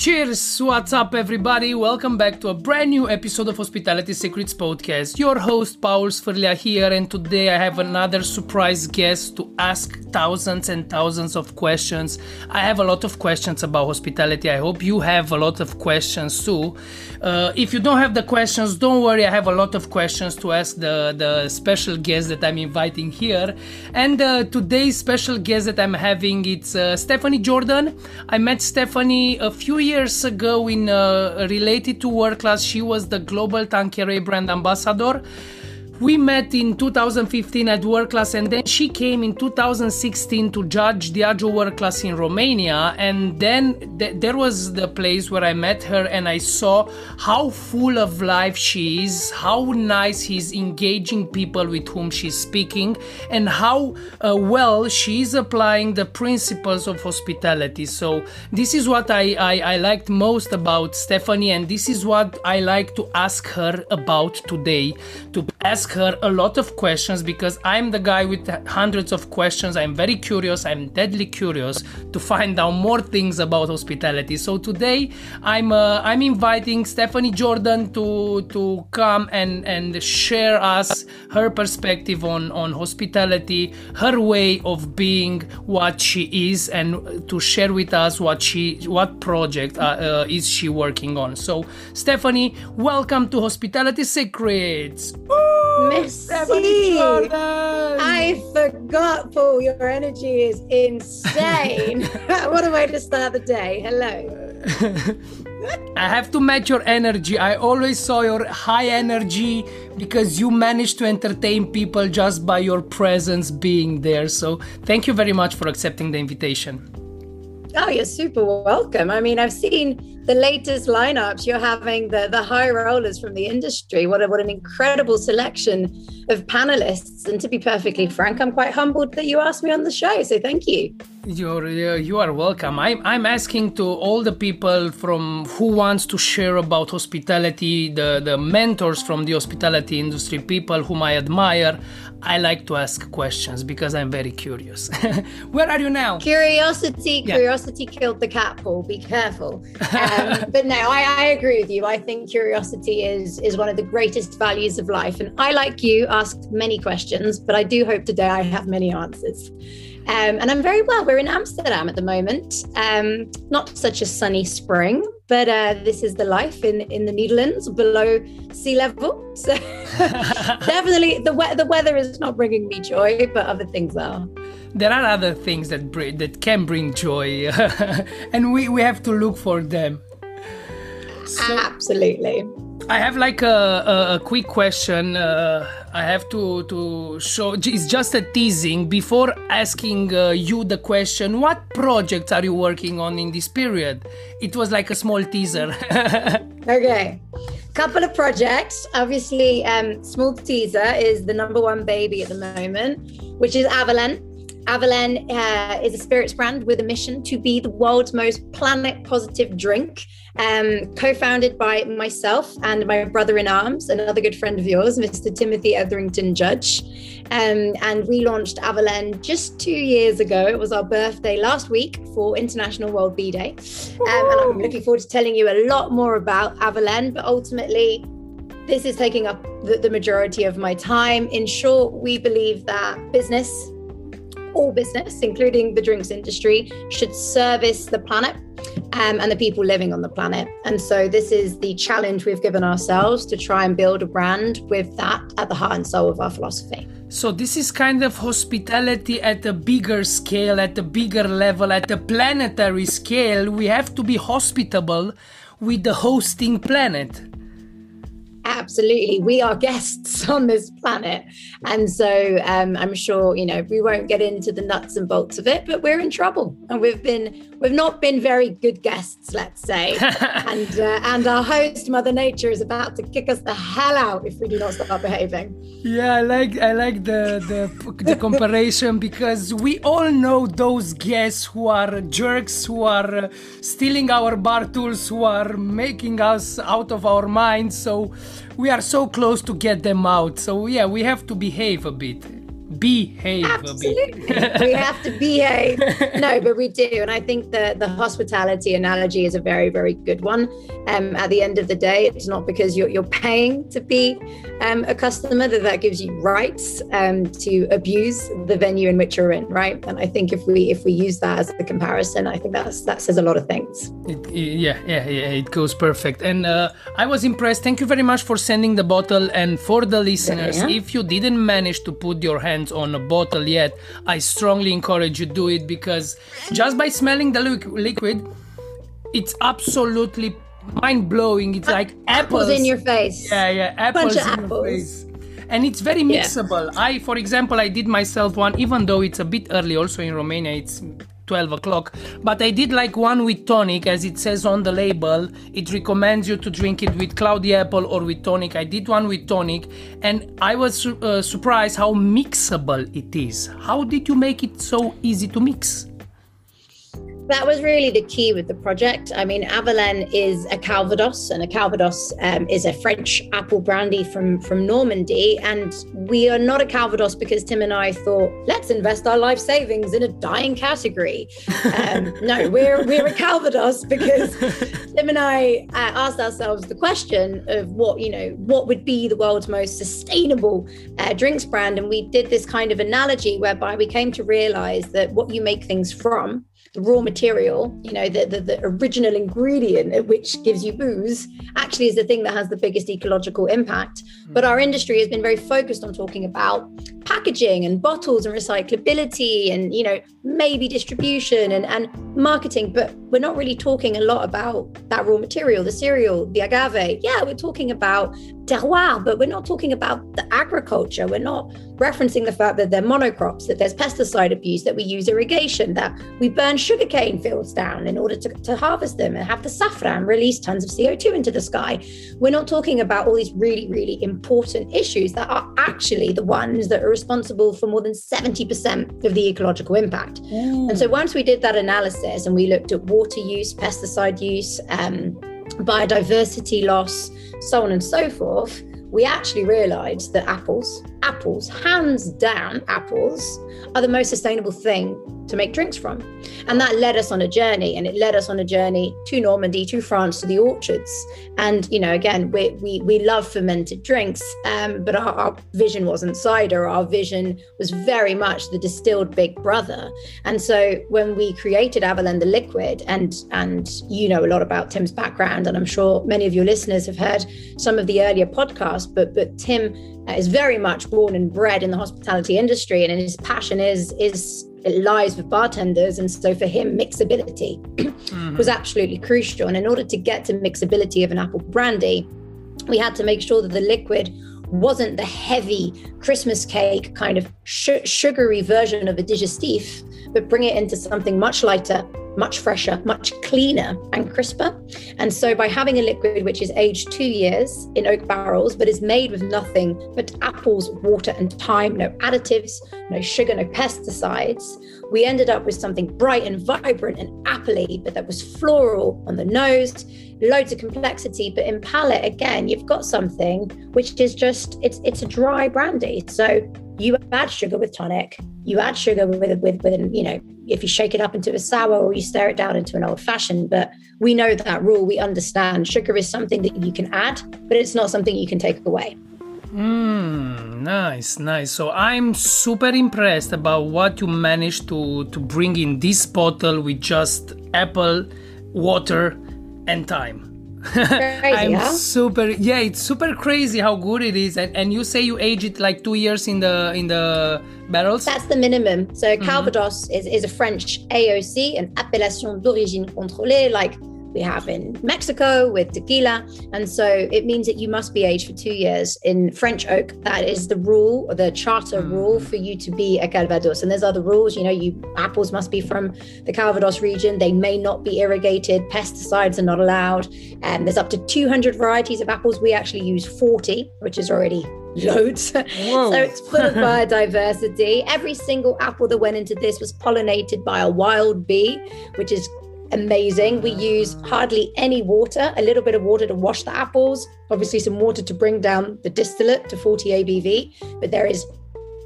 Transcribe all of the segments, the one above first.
Cheers! What's up, everybody? Welcome back to a brand new episode of Hospitality Secrets Podcast. Your host, Paul Sfirlia here, and today I have another surprise guest to ask thousands and thousands of questions. I have a lot of questions about hospitality. I hope you have a lot of questions too. Uh, if you don't have the questions, don't worry, I have a lot of questions to ask the, the special guest that I'm inviting here. And uh, today's special guest that I'm having, it's uh, Stephanie Jordan. I met Stephanie a few years ago in uh, related to World Class she was the global tanqueray brand ambassador we met in 2015 at World Class, and then she came in 2016 to judge Diageo World Class in Romania. And then th- there was the place where I met her, and I saw how full of life she is, how nice she's engaging people with whom she's speaking, and how uh, well she's applying the principles of hospitality. So, this is what I, I, I liked most about Stephanie, and this is what I like to ask her about today. To ask her a lot of questions because I'm the guy with hundreds of questions. I'm very curious. I'm deadly curious to find out more things about hospitality. So today I'm uh, I'm inviting Stephanie Jordan to to come and and share us her perspective on on hospitality, her way of being what she is, and to share with us what she what project uh, uh, is she working on. So Stephanie, welcome to Hospitality Secrets. Messi. I forgot, Paul. Your energy is insane. what a way to start the day. Hello. I have to match your energy. I always saw your high energy because you managed to entertain people just by your presence being there. So, thank you very much for accepting the invitation. Oh, you're super welcome. I mean, I've seen the latest lineups. You're having the the high rollers from the industry. What a, what an incredible selection of panelists. And to be perfectly frank, I'm quite humbled that you asked me on the show. So thank you. You're uh, you are welcome. I'm I'm asking to all the people from who wants to share about hospitality, the the mentors from the hospitality industry, people whom I admire. I like to ask questions because I'm very curious. Where are you now? Curiosity, yeah. curiosity killed the cat, Paul. Be careful. Um, but no, I, I, agree with you. I think curiosity is is one of the greatest values of life, and I, like you, ask many questions. But I do hope today I have many answers. Um, and I'm very well. We're in Amsterdam at the moment. Um, not such a sunny spring, but uh, this is the life in, in the Netherlands below sea level. So definitely the, we- the weather is not bringing me joy, but other things are. There are other things that bring, that can bring joy, and we, we have to look for them. So, Absolutely. I have like a, a, a quick question. Uh, I have to to show. It's just a teasing before asking uh, you the question. What projects are you working on in this period? It was like a small teaser. okay, couple of projects. Obviously, um, small teaser is the number one baby at the moment, which is Avallen. Avallen uh, is a spirits brand with a mission to be the world's most planet positive drink. Um, co founded by myself and my brother in arms, another good friend of yours, Mr. Timothy Etherington Judge. Um, and we launched Avallen just two years ago. It was our birthday last week for International World Bee Day. Um, and I'm looking forward to telling you a lot more about Avallen, but ultimately, this is taking up the, the majority of my time. In short, we believe that business all business, including the drinks industry, should service the planet um, and the people living on the planet. And so, this is the challenge we've given ourselves to try and build a brand with that at the heart and soul of our philosophy. So, this is kind of hospitality at a bigger scale, at a bigger level, at a planetary scale. We have to be hospitable with the hosting planet absolutely. We are guests on this planet. And so um, i'm sure you know we won't get into the nuts and bolts of it but we're in trouble. And we've been we've not been very good guests let's say. And uh, and our host mother nature is about to kick us the hell out if we do not start behaving. Yeah i like i like the the, the comparison because we all know those guests who are jerks who are stealing our bar tools who are making us out of our minds. So we are so close to get them out. So yeah, we have to behave a bit. Behave Absolutely. we have to behave. No, but we do. And I think the, the hospitality analogy is a very, very good one. Um, at the end of the day, it's not because you're, you're paying to be um, a customer that that gives you rights um, to abuse the venue in which you're in, right? And I think if we if we use that as a comparison, I think that's that says a lot of things. It, yeah, yeah, yeah, it goes perfect. And uh, I was impressed. Thank you very much for sending the bottle. And for the listeners, yeah. if you didn't manage to put your hands on a bottle yet, I strongly encourage you do it because just by smelling the liquid, it's absolutely mind blowing. It's like apples. apples. in your face. Yeah, yeah, apples Bunch in apples. your face. And it's very mixable. Yeah. I, for example, I did myself one, even though it's a bit early. Also in Romania, it's 12 o'clock. But I did like one with tonic, as it says on the label. It recommends you to drink it with cloudy apple or with tonic. I did one with tonic, and I was uh, surprised how mixable it is. How did you make it so easy to mix? That was really the key with the project. I mean, Avallen is a Calvados, and a Calvados um, is a French apple brandy from from Normandy. And we are not a Calvados because Tim and I thought, let's invest our life savings in a dying category. Um, no, we're we're a Calvados because Tim and I uh, asked ourselves the question of what you know what would be the world's most sustainable uh, drinks brand, and we did this kind of analogy whereby we came to realize that what you make things from the raw material, you know, the, the, the, original ingredient which gives you booze, actually is the thing that has the biggest ecological impact. Mm. But our industry has been very focused on talking about packaging and bottles and recyclability and, you know, maybe distribution and, and marketing. But we're not really talking a lot about that raw material, the cereal, the agave. Yeah, we're talking about terroir, but we're not talking about the agriculture. We're not referencing the fact that they're monocrops, that there's pesticide abuse, that we use irrigation, that we burn sugarcane fields down in order to, to harvest them and have the saffron release tons of CO2 into the sky. We're not talking about all these really, really important issues that are actually the ones that are responsible for more than 70% of the ecological impact. Mm. And so once we did that analysis and we looked at water use, pesticide use, um, biodiversity loss, so on and so forth, we actually realized that apples, apples, hands down, apples are the most sustainable thing to make drinks from. And that led us on a journey, and it led us on a journey to Normandy, to France, to the orchards. And, you know, again, we, we, we love fermented drinks, um, but our, our vision wasn't cider. Our vision was very much the distilled big brother. And so when we created Avallen the liquid, and, and you know a lot about Tim's background, and I'm sure many of your listeners have heard some of the earlier podcasts, but, but Tim is very much born and bred in the hospitality industry, and his passion is is it lies with bartenders. And so for him, mixability mm-hmm. was absolutely crucial. And in order to get to mixability of an apple brandy, we had to make sure that the liquid wasn't the heavy Christmas cake kind of sh- sugary version of a digestif, but bring it into something much lighter, much fresher, much cleaner and crisper. And so by having a liquid which is aged two years in oak barrels, but is made with nothing but apples, water, and time, no additives, no sugar, no pesticides, we ended up with something bright and vibrant and appley, but that was floral on the nose, loads of complexity. But in palate, again, you've got something which is just it's it's a dry brandy. So you add sugar with tonic, you add sugar with with with you know if you shake it up into a sour or you stir it down into an old fashioned. But we know that rule. We understand sugar is something that you can add, but it's not something you can take away. Mm, nice, nice. So I'm super impressed about what you managed to to bring in this bottle with just apple, water, and time. Crazy, I'm huh? super yeah, it's super crazy how good it is. And, and you say you age it like two years in the in the barrels? That's the minimum. So mm-hmm. Calvados is, is a French AOC, an appellation d'origine contrôlée, like we have in Mexico with tequila. And so it means that you must be aged for two years in French oak. That is the rule, the charter mm. rule for you to be a Calvados. And there's other rules, you know, you apples must be from the Calvados region. They may not be irrigated. Pesticides are not allowed. And there's up to 200 varieties of apples. We actually use 40, which is already loads. so it's full of biodiversity. Every single apple that went into this was pollinated by a wild bee, which is amazing. We use hardly any water, a little bit of water to wash the apples, obviously, some water to bring down the distillate to 40 ABV, but there is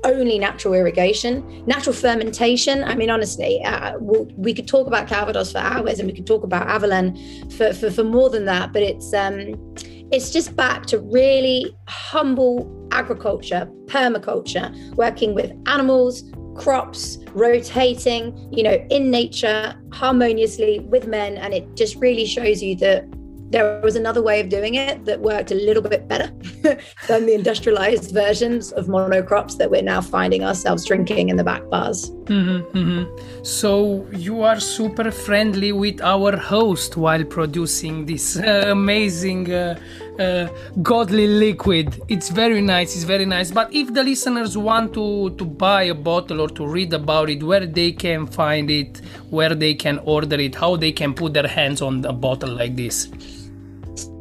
only natural irrigation, natural fermentation. I mean, honestly, uh, we'll, we could talk about Calvados for hours, and we could talk about Avallen for, for, for more than that. But it's um, it's just back to really humble agriculture, permaculture, working with animals, crops, rotating, you know, in nature, harmoniously with men, and it just really shows you that there was another way of doing it that worked a little bit better than the industrialized versions of monocrops that we're now finding ourselves drinking in the back bars. Mm-hmm, mm-hmm. So you are super friendly with our host while producing this uh, amazing uh, uh, godly liquid. It's very nice. It's very nice. But if the listeners want to to buy a bottle or to read about it, where they can find it, where they can order it, how they can put their hands on a bottle like this.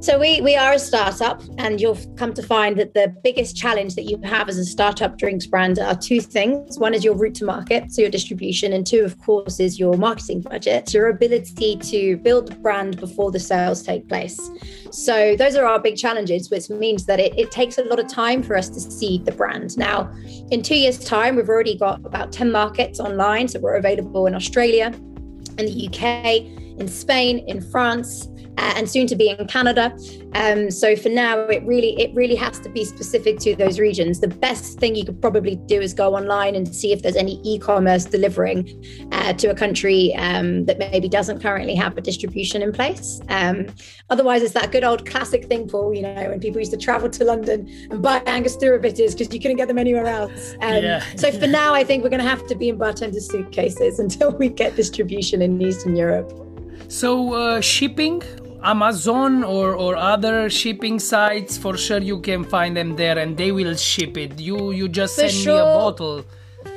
So we we are a startup, and you'll come to find that the biggest challenge that you have as a startup drinks brand are two things. One is your route to market, so your distribution, and two, of course, is your marketing budget, your ability to build brand before the sales take place. So those are our big challenges, which means that it, it takes a lot of time for us to seed the brand. Now, in two years' time, we've already got about 10 markets online. So we're available in Australia, in the UK, in Spain, in France, uh, and soon to be in Canada. Um, so for now, it really it really has to be specific to those regions. The best thing you could probably do is go online and see if there's any e-commerce delivering uh, to a country um, that maybe doesn't currently have a distribution in place. Um, otherwise, it's that good old classic thing, Paul. You know, when people used to travel to London and buy Angostura bitters because you couldn't get them anywhere else. Um, yeah. so for now, I think we're going to have to be in bartender suitcases until we get distribution in Eastern Europe. So uh, shipping Amazon or, or other shipping sites, for sure you can find them there and they will ship it. You you just for send sure, me a bottle.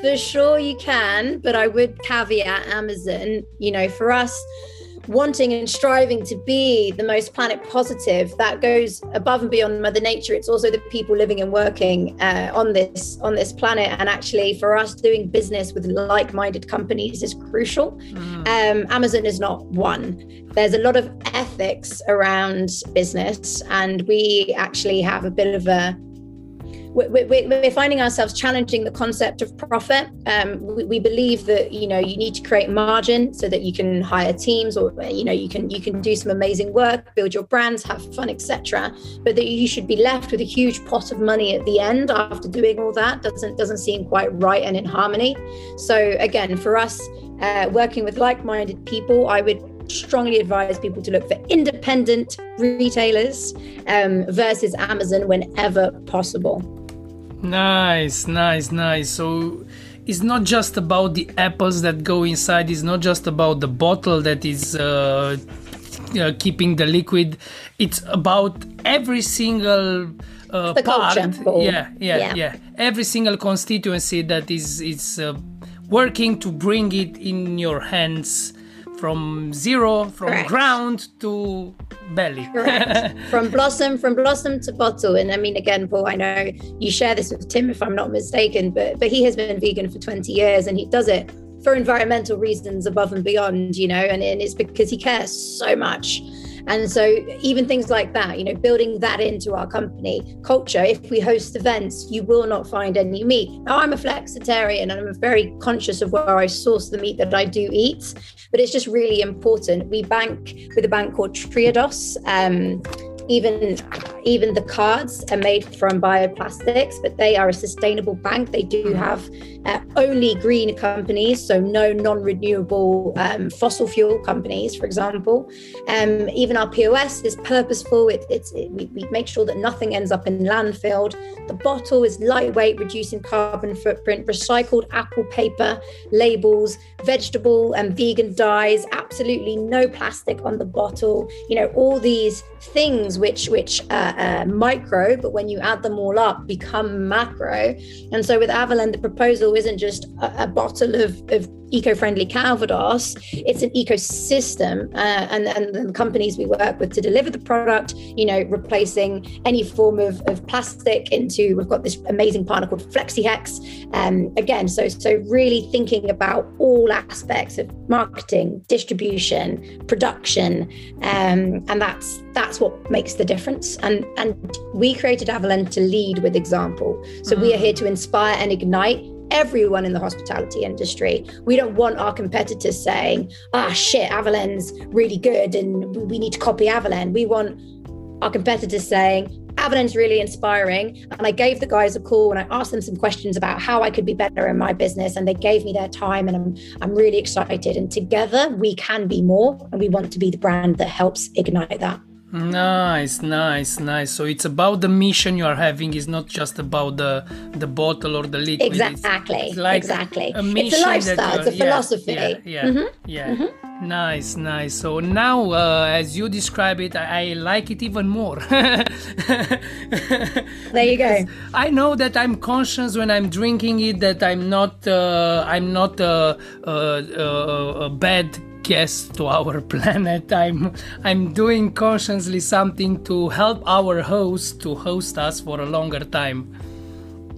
For sure you can, but I would caveat Amazon, you know, for us wanting and striving to be the most planet positive that goes above and beyond mother nature. It's also the people living and working uh, on this on this planet. And actually for us doing business with like-minded companies is crucial. Mm. um, amazon is not one. There's a lot of ethics around business and we actually have a bit of a we're, finding ourselves challenging the concept of profit. Um, we, believe that you know you need to create margin so that you can hire teams, or you know you can you can do some amazing work, build your brands, have fun, etc. But that you should be left with a huge pot of money at the end after doing all that doesn't doesn't seem quite right and in harmony. So again, for us, uh, working with like-minded people, I would strongly advise people to look for independent retailers um, versus Amazon whenever possible. Nice, nice, nice. So it's not just about the apples that go inside, it's not just about the bottle that is uh, uh, keeping the liquid, it's about every single. Uh, the part, yeah, yeah, yeah, yeah, Every single constituency that is is uh, working to bring it in your hands from zero, from Correct. ground to belly. from blossom, from blossom to bottle. And I mean, again, Paul, I know you share this with Tim, if I'm not mistaken, but but he has been vegan for 20 years and he does it for environmental reasons above and beyond, you know, and, and it's because he cares so much and so, even things like that, you know, building that into our company culture. If we host events, you will not find any meat. Now, I'm a flexitarian and I'm very conscious of where I source the meat that I do eat, but it's just really important. We bank with a bank called Triodos. Um, even even the cards are made from bioplastics but they are a sustainable bank. They do mm-hmm. have uh, only green companies so no non-renewable um, fossil fuel companies for example. Um, even our pos is purposeful. It, it's it, we, we, make sure that nothing ends up in landfill. The bottle is lightweight reducing carbon footprint. Recycled apple paper labels vegetable and vegan dyes absolutely no plastic on the bottle. You know all these things which which uh, micro, but when you add them all up, become macro. And so with Avallen, the proposal isn't just a, a bottle of, of eco-friendly Calvados. It's an ecosystem, uh, and, and the companies we work with to deliver the product. You know, replacing any form of, of plastic into. We've got this amazing partner called FlexiHex. Um, again, so so really thinking about all aspects of marketing, distribution, production, um, and that's that's what makes makes the difference. And and we created Avallen to lead with example. So mm. we are here to inspire and ignite everyone in the hospitality industry. We don't want our competitors saying, ah, shit, Avallen's really good and we need to copy Avallen. We want our competitors saying, Avallen's really inspiring. And I gave the guys a call and I asked them some questions about how I could be better in my business. And they gave me their time and I'm, I'm really excited. And together we can be more and we want to be the brand that helps ignite that. Nice, nice, nice. So it's about the mission you are having. It's not just about the the bottle or the liquid. Exactly. It's, it's like exactly. A mission it's a lifestyle. It's a philosophy. Yeah, yeah, mm-hmm. yeah. Mm-hmm. Nice, nice. So now, uh, as you describe it, I, I like it even more. there you go. I know that I'm conscious when I'm drinking it that I'm not, uh, I'm not a, a, a, a bad guest to our planet. I'm I'm doing consciously something to help our host to host us for a longer time.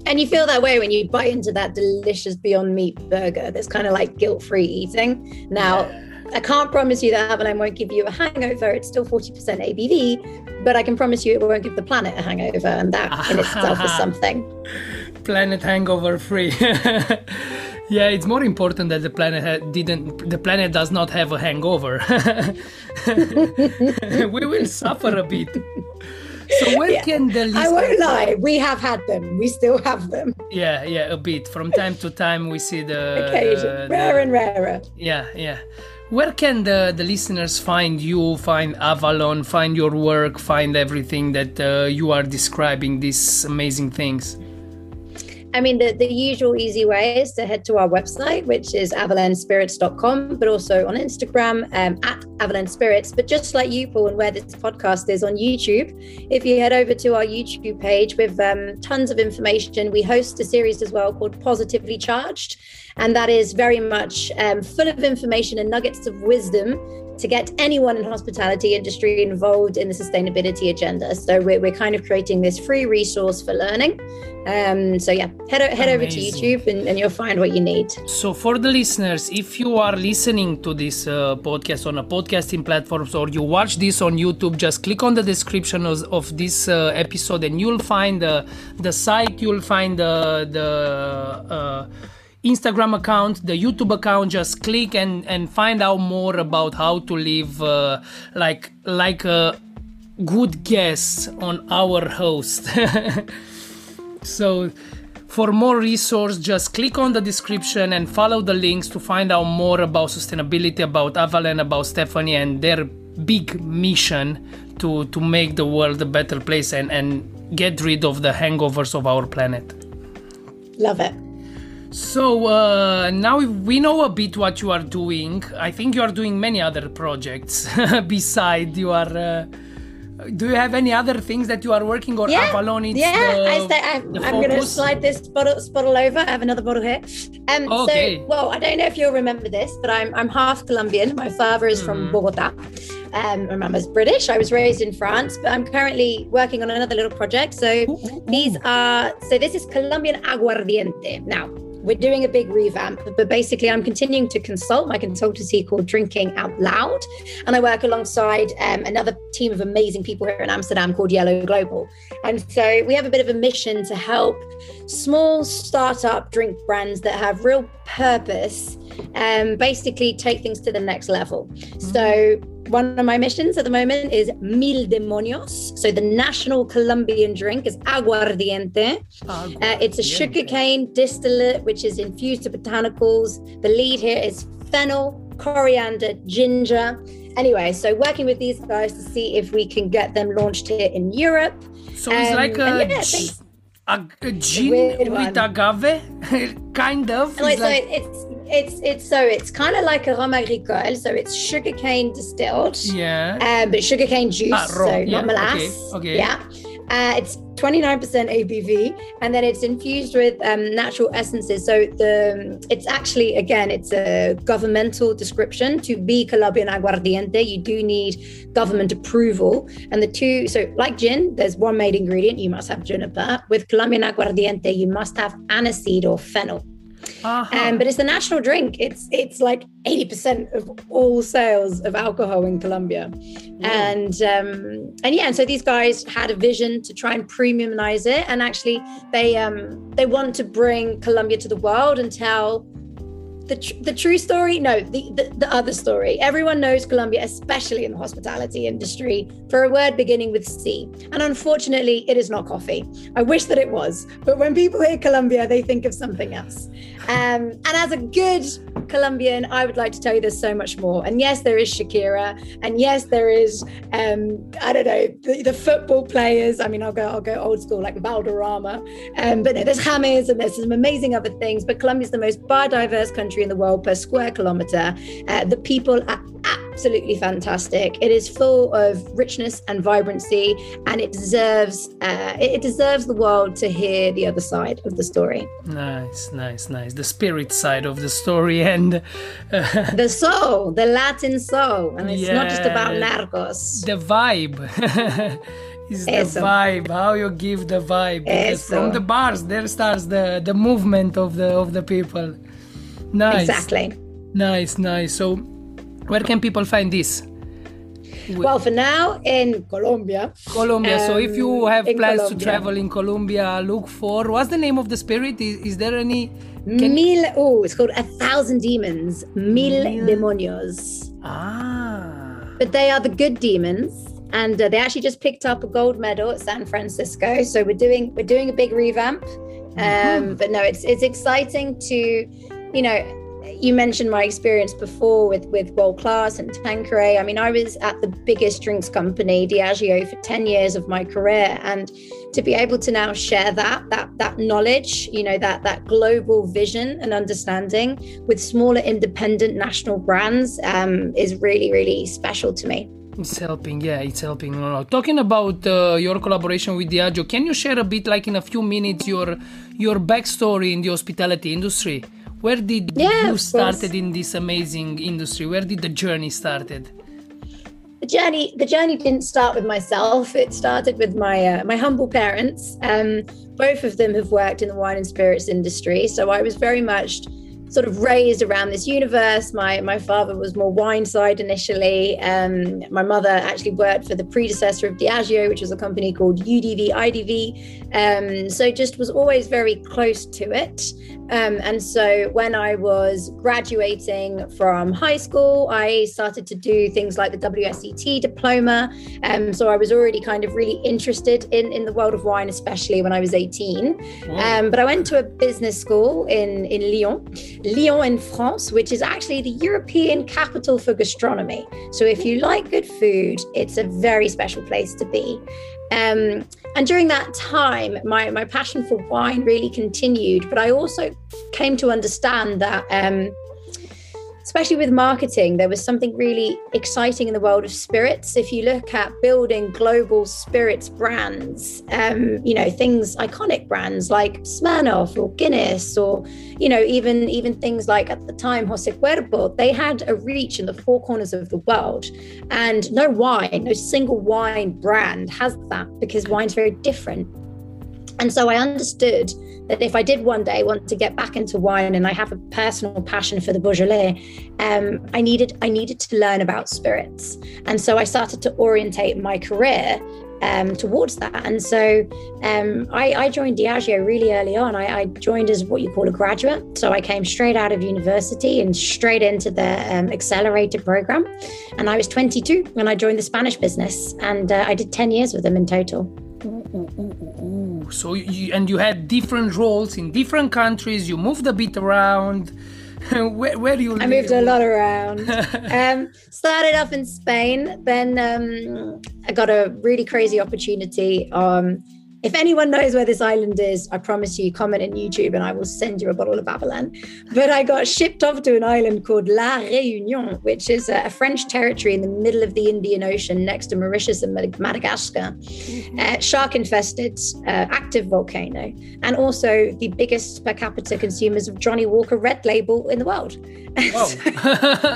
And you feel that way when you bite into that delicious Beyond Meat burger that's kind of like guilt-free eating. Now, I can't promise you that and I won't give you a hangover. It's still 40% ABV, but I can promise you it won't give the planet a hangover, and that in itself is something. Planet hangover free. Yeah, it's more important that the planet ha- didn't. The planet does not have a hangover. we will suffer a bit. So where yeah. can the listeners... I won't lie, we have had them. We still have them. Yeah, yeah, a bit. From time to time, we see the occasion, rare the, and rarer. Yeah, yeah. Where can the, the listeners find you, find Avallen, find your work, find everything that uh, you are describing, these amazing things? I mean, the, the usual easy way is to head to our website, which is avallenspirits.com, but also on Instagram um, at Avallen Spirits. But just like you, Paul, and where this podcast is on YouTube, if you head over to our YouTube page with um, tons of information, we host a series as well called Positively Charged. And that is very much um, full of information and nuggets of wisdom to get anyone in hospitality industry involved in the sustainability agenda. So we're, we're kind of creating this free resource for learning. Um, so yeah, head, head over to YouTube and, and, you'll find what you need. So for the listeners, if you are listening to this uh, podcast on a podcasting platforms or you watch this on YouTube, just click on the description of, of this uh, episode and you'll find the, the site, you'll find the, the uh, Instagram account, the YouTube account. Just click and and find out more about how to live uh, like like a good guest on our host. so for more resource just click on the description and follow the links to find out more about sustainability about avallen about stephanie and their big mission to to make the world a better place and and get rid of the hangovers of our planet love it so uh, now we know a bit what you are doing. I think you are doing many other projects beside you are. Uh, do you have any other things that you are working on? Yeah, Avallen yeah. The, I say I'm, I'm going to slide this bottle, bottle over. I have another bottle here. Um, okay. So, well, I don't know if you'll remember this, but I'm I'm half Colombian. My father is mm. from hmm. Bogota. Um, my mum is British. I was raised in France, but I'm currently working on another little project. So ooh, ooh, these are so this is Colombian aguardiente. Now we're doing a big revamp, but basically, I'm continuing to consult my consultancy called Drinking Out Loud. And I work alongside um, another team of amazing people here in Amsterdam called Yellow Global. And so we have a bit of a mission to help small startup drink brands that have real purpose um, basically take things to the next level. Mm-hmm. So one of my missions at the moment is Mil Demonios. So the national Colombian drink is aguardiente. Uh, it's a sugarcane distillate which is infused with botanicals. The lead here is fennel, coriander, ginger. Anyway, so working with these guys to see if we can get them launched here in Europe. So it's um, like a, yeah, a, gin with agave, kind of. Like, like... So it's it's it's so it's kind of like a rhum agricole, so it's sugarcane distilled. Yeah. Um, but sugarcane juice, ah, so yeah. not molasses. Okay. okay. Yeah. Uh, it's 29% ABV, and then it's infused with um, natural essences. So the it's actually again it's a governmental description to be Colombian aguardiente. You do need government approval, and the two so like gin, there's one main ingredient. You must have juniper. With Colombian aguardiente, you must have aniseed or fennel. Uh-huh. Um, but it's the national drink. It's it's like 80% of all sales of alcohol in Colombia. And um, and yeah, and so these guys had a vision to try and premiumize it. And actually they um they want to bring Colombia to the world and tell the, tr- the true story no the, the, the other story everyone knows colombia especially in the hospitality industry for a word beginning with c and unfortunately it is not coffee i wish that it was but when people hear colombia they think of something else um, and as a good Colombian, I would like to tell you there's so much more. And yes, there is Shakira, and yes, there is um, I don't know the, the, football players. I mean, I'll go I'll go old school like Valderrama, um, but no, there's James and there's some amazing other things. But Colombia is the most biodiverse country in the world per square kilometer. Uh, the people are absolutely fantastic. It is full of richness and vibrancy, and it deserves uh, it deserves the world to hear the other side of the story. Nice, nice, nice. The spirit side of the story and uh, the soul, the Latin soul, and it's yeah, not just about narcos. The vibe. is the Eso. vibe how you give the vibe because from the bars there starts the the movement of the of the people nice exactly nice nice so where can people find this? Well, for now in Colombia. Colombia. Um, so if you um, have plans Colombia. to travel in Colombia, look for what's the name of the spirit? Is, is there any? Can... Mil. Oh, it's called a thousand demons. Mil, Mil demonios. Ah. But they are the good demons, and uh, they actually just picked up a gold medal at San Francisco. So we're doing we're doing a big revamp. Um, mm-hmm. But no, it's it's exciting to, you know, you mentioned my experience before with with world class and Tanqueray. I mean, I was at the biggest drinks company, Diageo, for 10 years of my career. And to be able to now share that, that that knowledge, you know, that that global vision and understanding with smaller independent national brands um, is really, really special to me. It's helping, yeah, it's helping a lot. Talking about uh, your collaboration with Diageo, can you share a bit, like in a few minutes, your your backstory in the hospitality industry? Where did yeah, you started in this amazing industry? Where did the journey started? The journey, the journey didn't start with myself. It started with my uh, my humble parents. Um, both of them have worked in the wine and spirits industry, so I was very much sort of raised around this universe. My my father was more wine side initially. Um, my mother actually worked for the predecessor of Diageo, which was a company called UDV IDV. Um, so just was always very close to it. Um, and so when I was graduating from high school, I started to do things like the WSET diploma. Um, so I was already kind of really interested in in the world of wine, especially when I was 18. Um, but I went to a business school in in Lyon. Lyon in France, which is actually the European capital for gastronomy. So if you like good food, it's a very special place to be. Um, and during that time, my, my passion for wine really continued, but I also came to understand that um, especially with marketing, there was something really exciting in the world of spirits. If you look at building global spirits brands, um, you know, things iconic brands like Smirnoff or Guinness, or you know, even even things like at the time Jose Cuervo, they had a reach in the four corners of the world, and no wine, no single wine brand has that because wine's very different. And so I understood that if I did one day want to get back into wine and I have a personal passion for the Beaujolais, um, I needed I needed to learn about spirits, and so I started to orientate my career um, towards that. And so um, I, I, joined Diageo really early on. I, I, joined as what you call a graduate, so I came straight out of university and straight into the um, accelerator program. And I was 22 when I joined the Spanish business, and uh, I did 10 years with them in total. So you, and you had different roles in different countries. You moved a bit around. where, where do you? I moved a lot around. um, started off in Spain, then um, I got a really crazy opportunity. Um, if anyone knows where this island is, I promise you, comment in YouTube and I will send you a bottle of Avallen. But I got shipped off to an island called La Réunion, which is a French territory in the middle of the Indian Ocean next to Mauritius and Madagascar. Mm-hmm. Uh, shark infested, uh, active volcano, and also the biggest per capita consumers of Johnnie Walker Red Label in the world. Wow.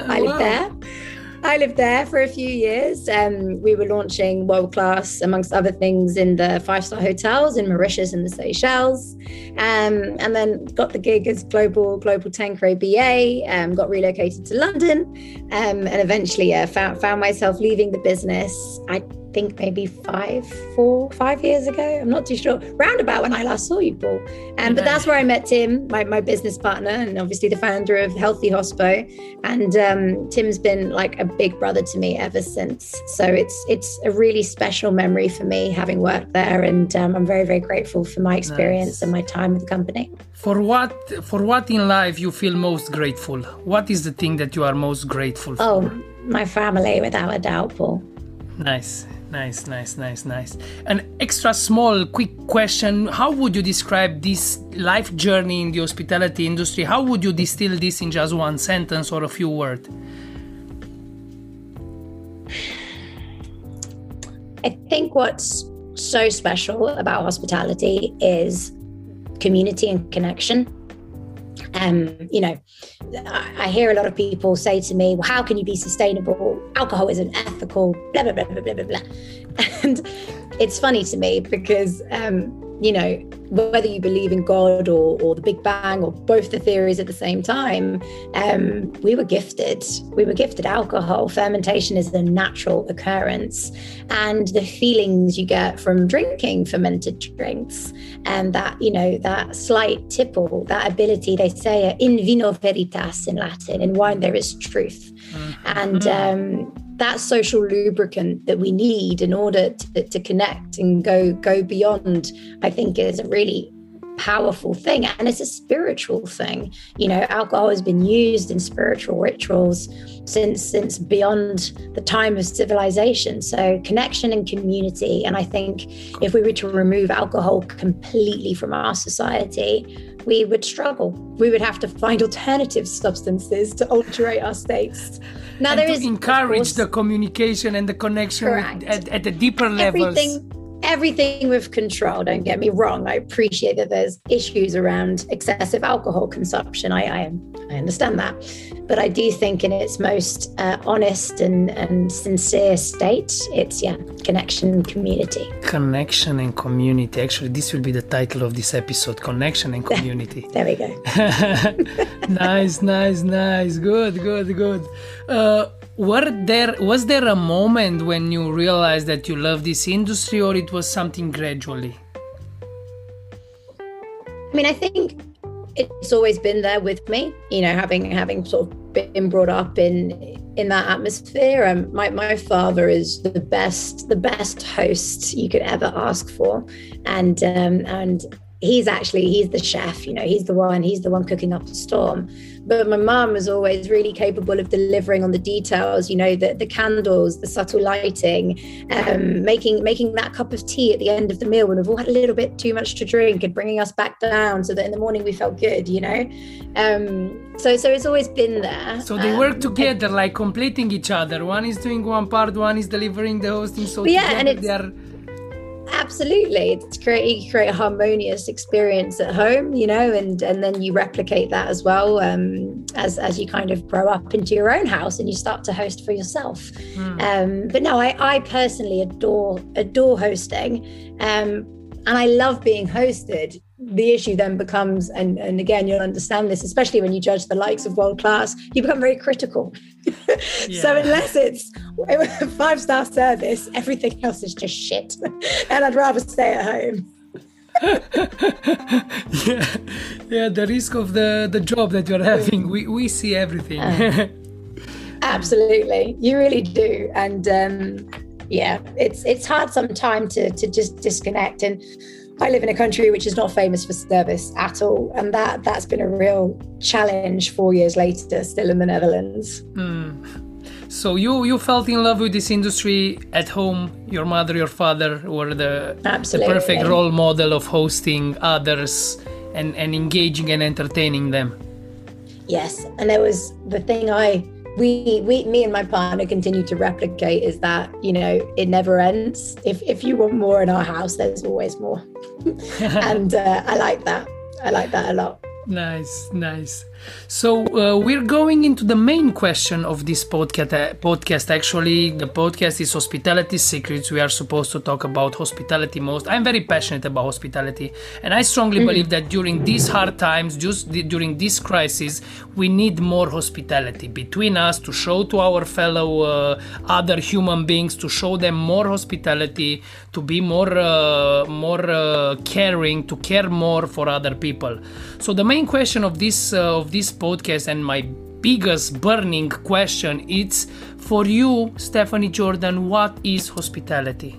I live there. I lived there for a few years. Um, we were launching world class, amongst other things, in the five star hotels in Mauritius and the Seychelles. Um, and then got the gig as global global Tanqueray BA. Um, got relocated to London, um, and eventually uh, found found myself leaving the business. I think maybe five, four, five years ago. I'm not too sure. Roundabout when I last saw you, Paul. Um, but that's where I met Tim, my, my business partner, and obviously the founder of Healthy Hospo. And um, Tim's been like a big brother to me ever since. So it's it's a really special memory for me having worked there, and um, I'm very very grateful for my experience nice. and my time with the company. For what for what in life you feel most grateful? What is the thing that you are most grateful for? Oh, my family, without a doubt, Paul. Nice. Nice, nice, nice, nice. An extra small, quick question How would you describe this life journey in the hospitality industry? How would you distill this in just one sentence or a few words? I think what's so special about hospitality is community and connection. Um, you know, I hear a lot of people say to me, well, how can you be sustainable? Alcohol isn't ethical, blah, blah, blah, blah, blah, blah. And it's funny to me because, um, you know, whether you believe in God or, or the Big Bang or both the theories at the same time, um, we were gifted. We were gifted alcohol. Fermentation is a natural occurrence. And the feelings you get from drinking fermented drinks and that, you know, that slight tipple, that ability, they say in vino veritas in Latin, in wine there is truth. Mm-hmm. And um, that social lubricant that we need in order to, to connect and go go beyond i think is a really powerful thing and it's a spiritual thing. You know alcohol has been used in spiritual rituals since since beyond the time of civilization. So connection and community and i think if we were to remove alcohol completely from our society we would struggle. We would have to find alternative substances to alterate our states. Now and there is encourage the communication and the connection at, at the deeper levels. Everything, everything with control. Don't get me wrong. I appreciate that there's issues around excessive alcohol consumption. I I, I understand that, but I do think in its most uh, honest and and sincere state, it's yeah, connection and community. Connection and community. Actually, this will be the title of this episode: connection and community. there we go. nice, nice, nice. Good, good, good. Uh, were there was there a moment when you realized that you love this industry or it was something gradually? I mean i think it's always been there with me you know having having sort of been brought up in in that atmosphere. Um, my, my father is the best the best host you could ever ask for. And um, and he's actually he's the chef you know he's the one he's the one cooking up the storm but my mum was always really capable of delivering on the details you know the, the candles the subtle lighting um, making making that cup of tea at the end of the meal when we've all had a little bit too much to drink and bringing us back down so that in the morning we felt good you know? Um, so so it's always been there. So they work um, together like completing each other. One is doing one part one is delivering the hosting so yeah and it's, they are absolutely. It's create you create a harmonious experience at home you know and and then you replicate that as well um, as as you kind of grow up into your own house and you start to host for yourself. Mm. um, but no I, I personally adore adore hosting um, and I love being hosted the issue then becomes, and, and again, you'll understand this, especially when you judge the likes of world class, you become very critical. yeah. So unless it's a five star service, everything else is just shit. and I'd rather stay at home. yeah, yeah. The risk of the the job that you're having, we we see everything. Uh, absolutely, you really do, and um, yeah, it's it's hard sometimes to to just disconnect and I live in a country which is not famous for service at all, and that that's been a real challenge four years later, still in the Netherlands. Mm. So you you felt in love with this industry at home. Your mother, your father were the, the perfect role model of hosting others and, and engaging and entertaining them. Yes, and there was the thing I we we me and my partner continue to replicate is that you know it never ends. If if you want more in our house there's always more. And uh, i like that. I like that a lot. Nice nice So uh, we're going into the main question of this podcast. Uh, podcast actually, the podcast is hospitality secrets. We are supposed to talk about hospitality most. I'm very passionate about hospitality, and I strongly mm-hmm. believe that during these hard times, just during this crisis, we need more hospitality between us to show to our fellow uh, other human beings, to show them more hospitality, to be more uh, more uh, caring, to care more for other people. So the main question of this uh, of this podcast and my biggest burning question it's for you stephanie jordan what is hospitality?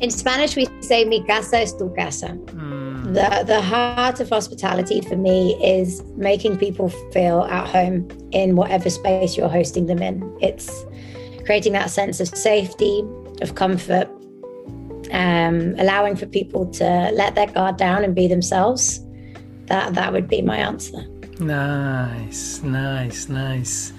In spanish we say mi casa es tu casa. Mm. the, the heart of hospitality for me is making people feel at home in whatever space you're hosting them in. It's creating that sense of safety of comfort um, allowing for people to let their guard down and be themselves that that would be my answer nice nice nice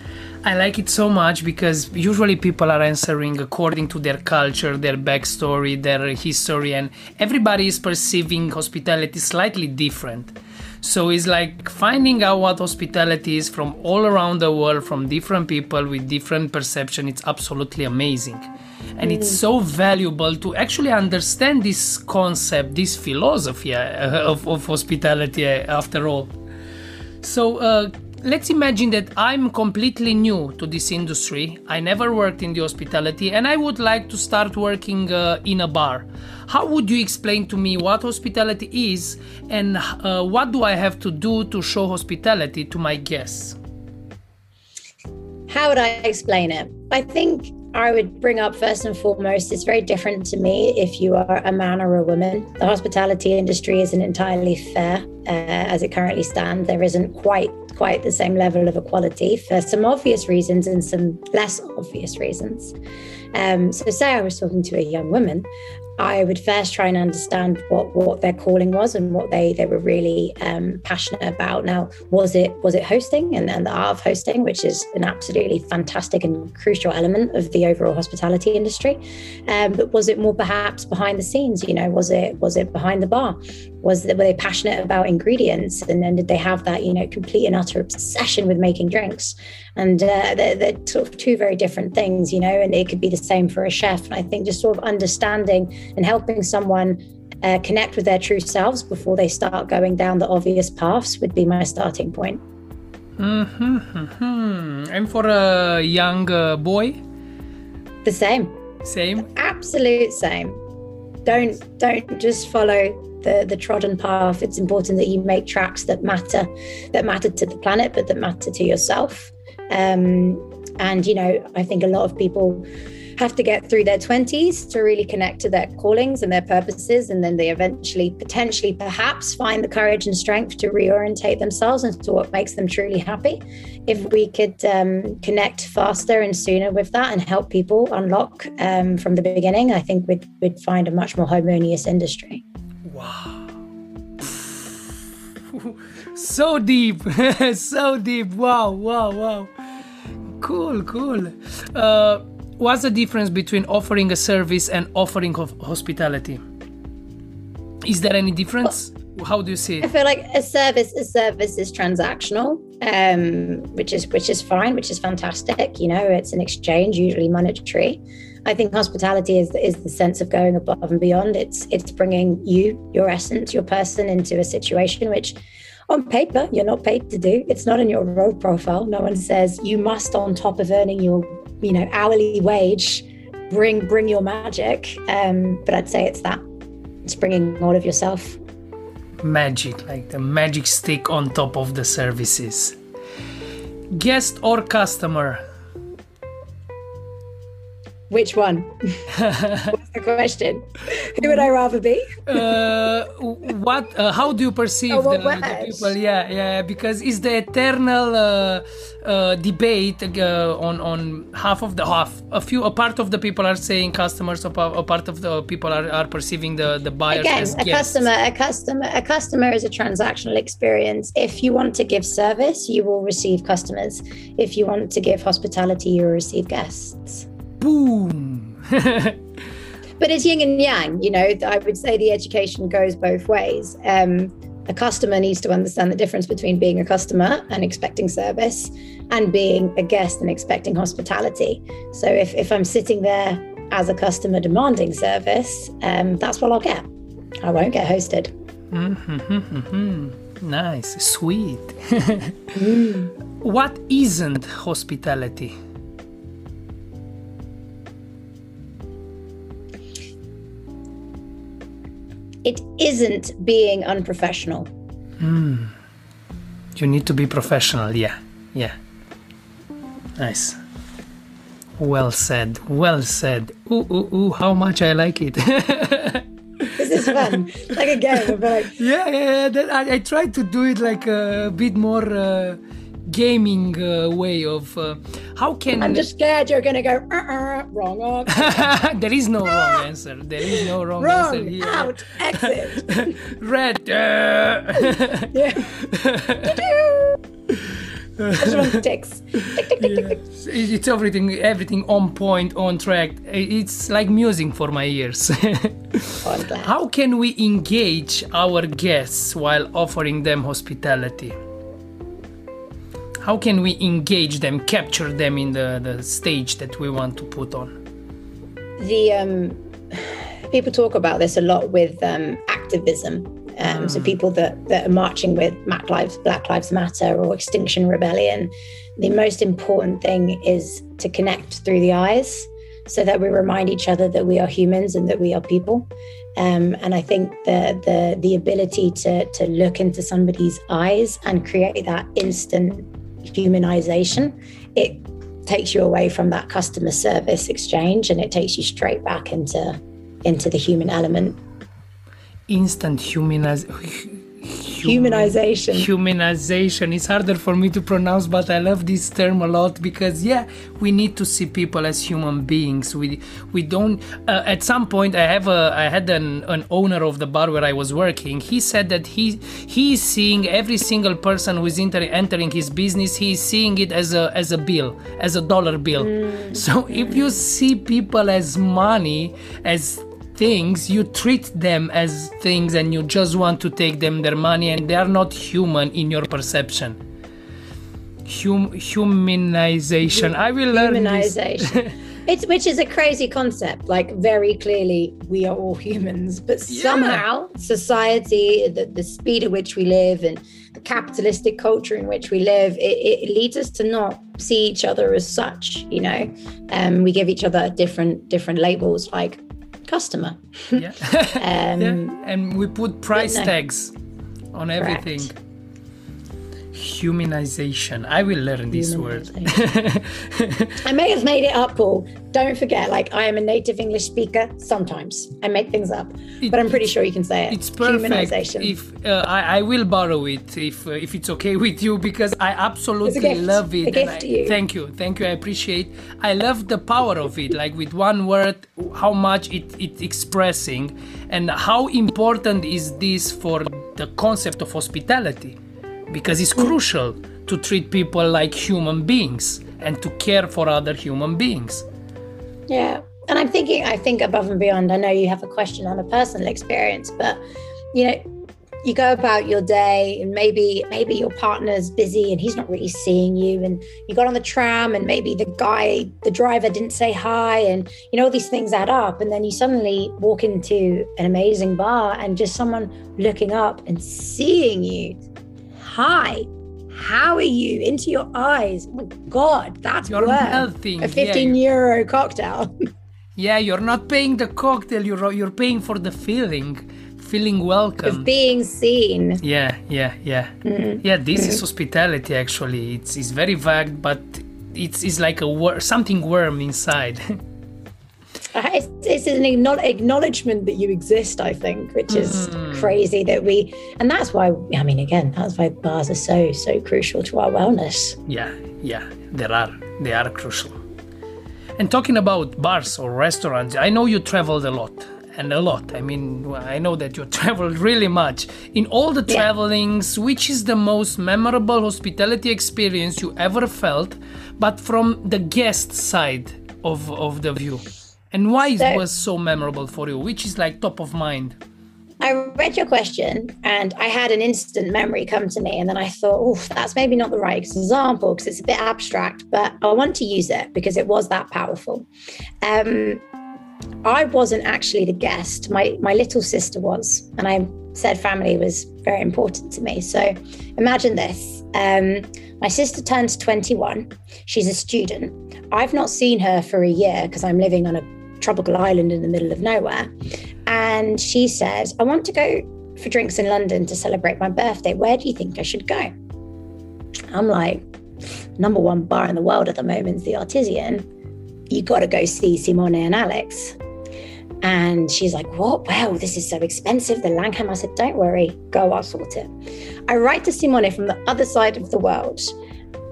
I like it so much because usually people are answering according to their culture, their backstory, their history, and everybody is perceiving hospitality slightly different. So it's like finding out what hospitality is from all around the world, from different people with different perception. It's absolutely amazing and it's so valuable to actually understand this concept this philosophy uh, of, of hospitality uh, after all. So uh, let's imagine that i'm completely new to this industry. I never worked in the hospitality and i would like to start working uh, in a bar. How would you explain to me what hospitality is and uh, what do i have to do to show hospitality to my guests? How would i explain it? I think I would bring up first and foremost, it's very different to me if you are a man or a woman. The hospitality industry isn't entirely fair uh, as it currently stands. There isn't quite quite the same level of equality for some obvious reasons and some less obvious reasons. Um, so, say I was talking to a young woman, I would first try and understand what what their calling was and what they they were really um, passionate about. Now, was it was it hosting and, and the art of hosting, which is an absolutely fantastic and crucial element of the overall hospitality industry, um, but was it more perhaps behind the scenes? You know, was it was it behind the bar? Was it, were they passionate about ingredients and then did they have that you know complete and utter obsession with making drinks? And uh, they're, they're sort of two very different things, you know, and it could be the same for a chef. And I think just sort of understanding and helping someone uh, connect with their true selves before they start going down the obvious paths would be my starting point. Mm-hmm, mm-hmm. And for a young uh, boy? The same. Same? Absolute same. Don't don't just follow the, the trodden path. It's important that you make tracks that matter, that matter to the planet, but that matter to yourself. Um, and you know, I think a lot of people have to get through their 20s to really connect to their callings and their purposes. And then they eventually, potentially, perhaps find the courage and strength to reorientate themselves into what makes them truly happy. If we could um, connect faster and sooner with that and help people unlock um, from the beginning, I think we'd, we'd find a much more harmonious industry. Wow. so deep, so deep. Wow, wow, wow. Cool, cool. Uh, what's the difference between offering a service and offering of hospitality? Is there any difference? How do you see it? I feel like a service, a service is transactional, um, which is which is fine, which is fantastic. You know, it's an exchange, usually monetary. I think hospitality is is the sense of going above and beyond. It's it's bringing you, your essence, your person into a situation which on paper you're not paid to do. It's not in your role profile. No one says you must on top of earning your you know hourly wage bring bring your magic. Um, but i'd say it's that. It's bringing all of yourself. Magic like the magic stick on top of the services. Guest or customer which one? What's the question? Who would I rather be? uh, what? Uh, how do you perceive oh, the, the, people? Yeah, yeah. Because it's the eternal uh, uh debate uh, on on half of the half. A few, a part of the people are saying customers, a part of the people are, are perceiving the the buyers Again, as a guests. customer, a customer, a customer is a transactional experience. If you want to give service, you will receive customers. If you want to give hospitality, you will receive guests boom. but it's yin and yang, you know. I would say the education goes both ways. Um, a customer needs to understand the difference between being a customer and expecting service and being a guest and expecting hospitality. So if, if I'm sitting there as a customer demanding service, um, that's what I'll get. I won't get hosted. Mm-hmm. Nice, sweet. mm. What isn't hospitality? It isn't being unprofessional. Mm. You need to be professional, yeah, yeah. Nice. Well said, well said. Ooh, ooh, ooh, how much I like it. this is fun, like a game. Like... Yeah, yeah, yeah. I, I try to do it like a bit more. Uh, gaming uh, way of uh, how can I'm just scared you're gonna go uh-uh, wrong there is no wrong answer. There is no wrong, wrong! answer here. Out exit! Red yeah. Ticks. Tick, tick, tick, tick, It's everything, everything on point, on track. It's like music for my ears. How can we engage our guests while offering them hospitality? How can we engage them capture them in the, the stage that we want to put on the um, people talk about this a lot with um, activism um, mm. so hmm. people that, that are marching with Black Lives, Black Lives Matter or Extinction Rebellion, the most important thing is to connect through the eyes so that we remind each other that we are humans and that we are people. Um, and I think the, the the ability to to look into somebody's eyes and create that instant humanization, it takes you away from that customer service exchange and it takes you straight back into into the human element. Instant humanization humanization. Humanization. It's harder for me to pronounce but i love this term a lot because yeah we need to see people as human beings. We we don't uh, at some point i have a i had an, an owner of the bar where i was working. He said that he he is seeing every single person who is enter, entering his business he is seeing it as a as a bill as a dollar bill. Mm. so if you see people as money as things, you treat them as things and you just want to take them their money and they are not human in your perception. Hum- humanization. I will learn humanization. it's which is a crazy concept. Like very clearly, we are all humans, but yeah. somehow society, the, the speed at which we live, and the capitalistic culture in which we live, it, it leads us to not see each other as such. You know, um, we give each other different different labels like customer. yeah. um, yeah. And we put price tags on everything. Correct. Humanization. I will learn this word. I may have made it up, Paul. Don't forget, like I am a native English speaker. Sometimes I make things up, it, but I'm pretty sure you can say it. It's perfect. If uh, I, I, will borrow it, if uh, if it's okay with you, because I absolutely love it. I, thank you, thank you. I appreciate. I love the power of it. Like with one word, how much it it expressing, and how important is this for the concept of hospitality because it's crucial to treat people like human beings and to care for other human beings. Yeah. And I'm thinking, I think above and beyond, I know you have a question on a personal experience, but you know, you go about your day and maybe maybe your partner's busy and he's not really seeing you and you got on the tram and maybe the guy the driver didn't say hi and you know all these things add up and then you suddenly walk into an amazing bar and just someone looking up and seeing you hi, how are you? Into your eyes. Oh my God, that's you're melting. a 15 yeah, euro cocktail. yeah, you're not paying the cocktail, you're, you're paying for the feeling. Feeling welcome. Of being seen. Yeah, yeah, yeah. Mm-hmm. Yeah, this mm-hmm. is hospitality actually. It's, it's very vague, but it's, it's like a wor- something warm inside. It's, it's an acknowledgement that you exist i think which is mm. crazy that we and that's why i mean again that's why bars are so so crucial to our wellness. Yeah yeah there are they are crucial. And talking about bars or restaurants i know you traveled a lot and a lot. I mean i know that you traveled really much. In all the travelings yeah. which is the most memorable hospitality experience you ever felt but from the guest side of of the view and why so, it was so memorable for you which is like top of mind I read your question and I had an instant memory come to me. And then I thought, oh, that's maybe not the right example because it's a bit abstract, but I want to use it because it was that powerful. Um, I wasn't actually the guest. My my little sister was, and I said family was very important to me. So imagine this. Um, my sister turns 21. She's a student. I've not seen her for a year because I'm living on a tropical island in the middle of nowhere. And she says, I want to go for drinks in London to celebrate my birthday. Where do you think I should go? I'm like, number one bar in the world at the moment is the Artesian. You got to go see Simone and Alex. And she's like, What? Wow, this is so expensive. The Langham. I said, Don't worry, go, I'll sort it. I write to Simone from the other side of the world.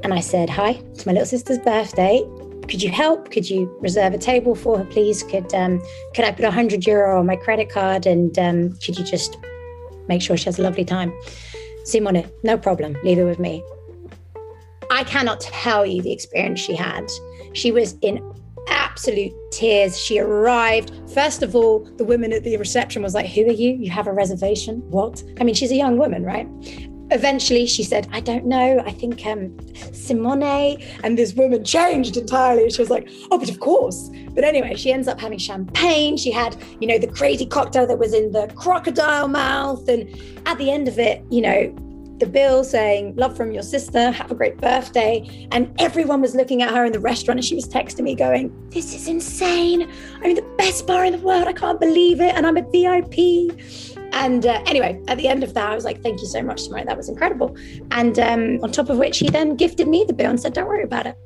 And I said, Hi, it's my little sister's birthday could you help? Could you reserve a table for her, please? Could um, could I put a hundred euro on my credit card and um, could you just make sure she has a lovely time? Simone, no problem. Leave it with me. I cannot tell you the experience she had. She was in absolute tears. She arrived. First of all, the woman at the reception was like, Who are you? You have a reservation? What? I mean, she's a young woman, right? Eventually she said, I don't know. I think um, Simone and this woman changed entirely. She was like, oh, but of course. But anyway, she ends up having champagne. She had, you know, the crazy cocktail that was in the crocodile mouth. And at the end of it, you know, the bill saying, love from your sister, have a great birthday. And everyone was looking at her in the restaurant and she was texting me going, this is insane. I mean, the best bar in the world. I can't believe it. And I'm a VIP. And uh, anyway, at the end of that, I was like, thank you so much, Simone. That was incredible. And um, on top of which, he then gifted me the bill and said, don't worry about it.